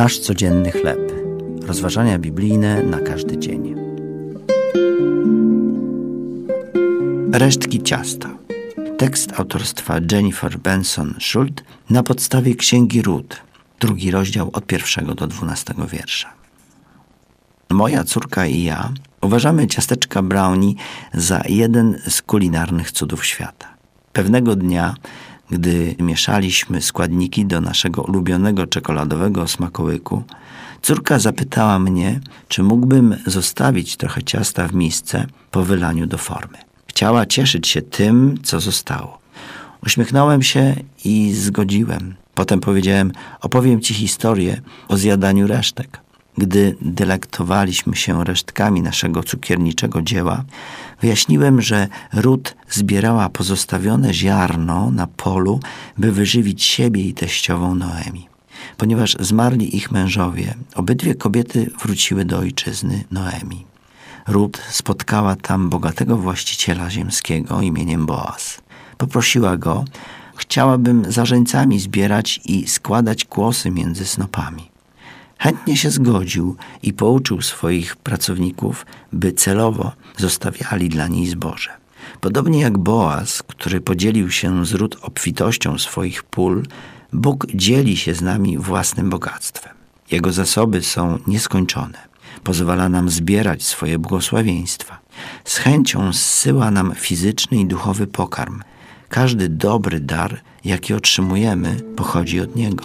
Nasz codzienny chleb. Rozważania biblijne na każdy dzień. Resztki ciasta. Tekst autorstwa Jennifer Benson Schult na podstawie księgi Ruth, drugi rozdział od pierwszego do dwunastego wiersza. Moja córka i ja uważamy ciasteczka brownie za jeden z kulinarnych cudów świata. Pewnego dnia, gdy mieszaliśmy składniki do naszego ulubionego czekoladowego smakołyku, córka zapytała mnie, czy mógłbym zostawić trochę ciasta w misce po wylaniu do formy. Chciała cieszyć się tym, co zostało. Uśmiechnąłem się i zgodziłem. Potem powiedziałem: Opowiem ci historię o zjadaniu resztek. Gdy delektowaliśmy się resztkami naszego cukierniczego dzieła, wyjaśniłem, że Ruth zbierała pozostawione ziarno na polu, by wyżywić siebie i teściową Noemi. Ponieważ zmarli ich mężowie, obydwie kobiety wróciły do ojczyzny Noemi. Ruth spotkała tam bogatego właściciela ziemskiego imieniem Boaz. Poprosiła go, chciałabym zarzeńcami zbierać i składać kłosy między snopami. Chętnie się zgodził i pouczył swoich pracowników, by celowo zostawiali dla niej zboże. Podobnie jak Boaz, który podzielił się z Rut obfitością swoich pól, Bóg dzieli się z nami własnym bogactwem. Jego zasoby są nieskończone. Pozwala nam zbierać swoje błogosławieństwa. Z chęcią zsyła nam fizyczny i duchowy pokarm. Każdy dobry dar, jaki otrzymujemy, pochodzi od Niego.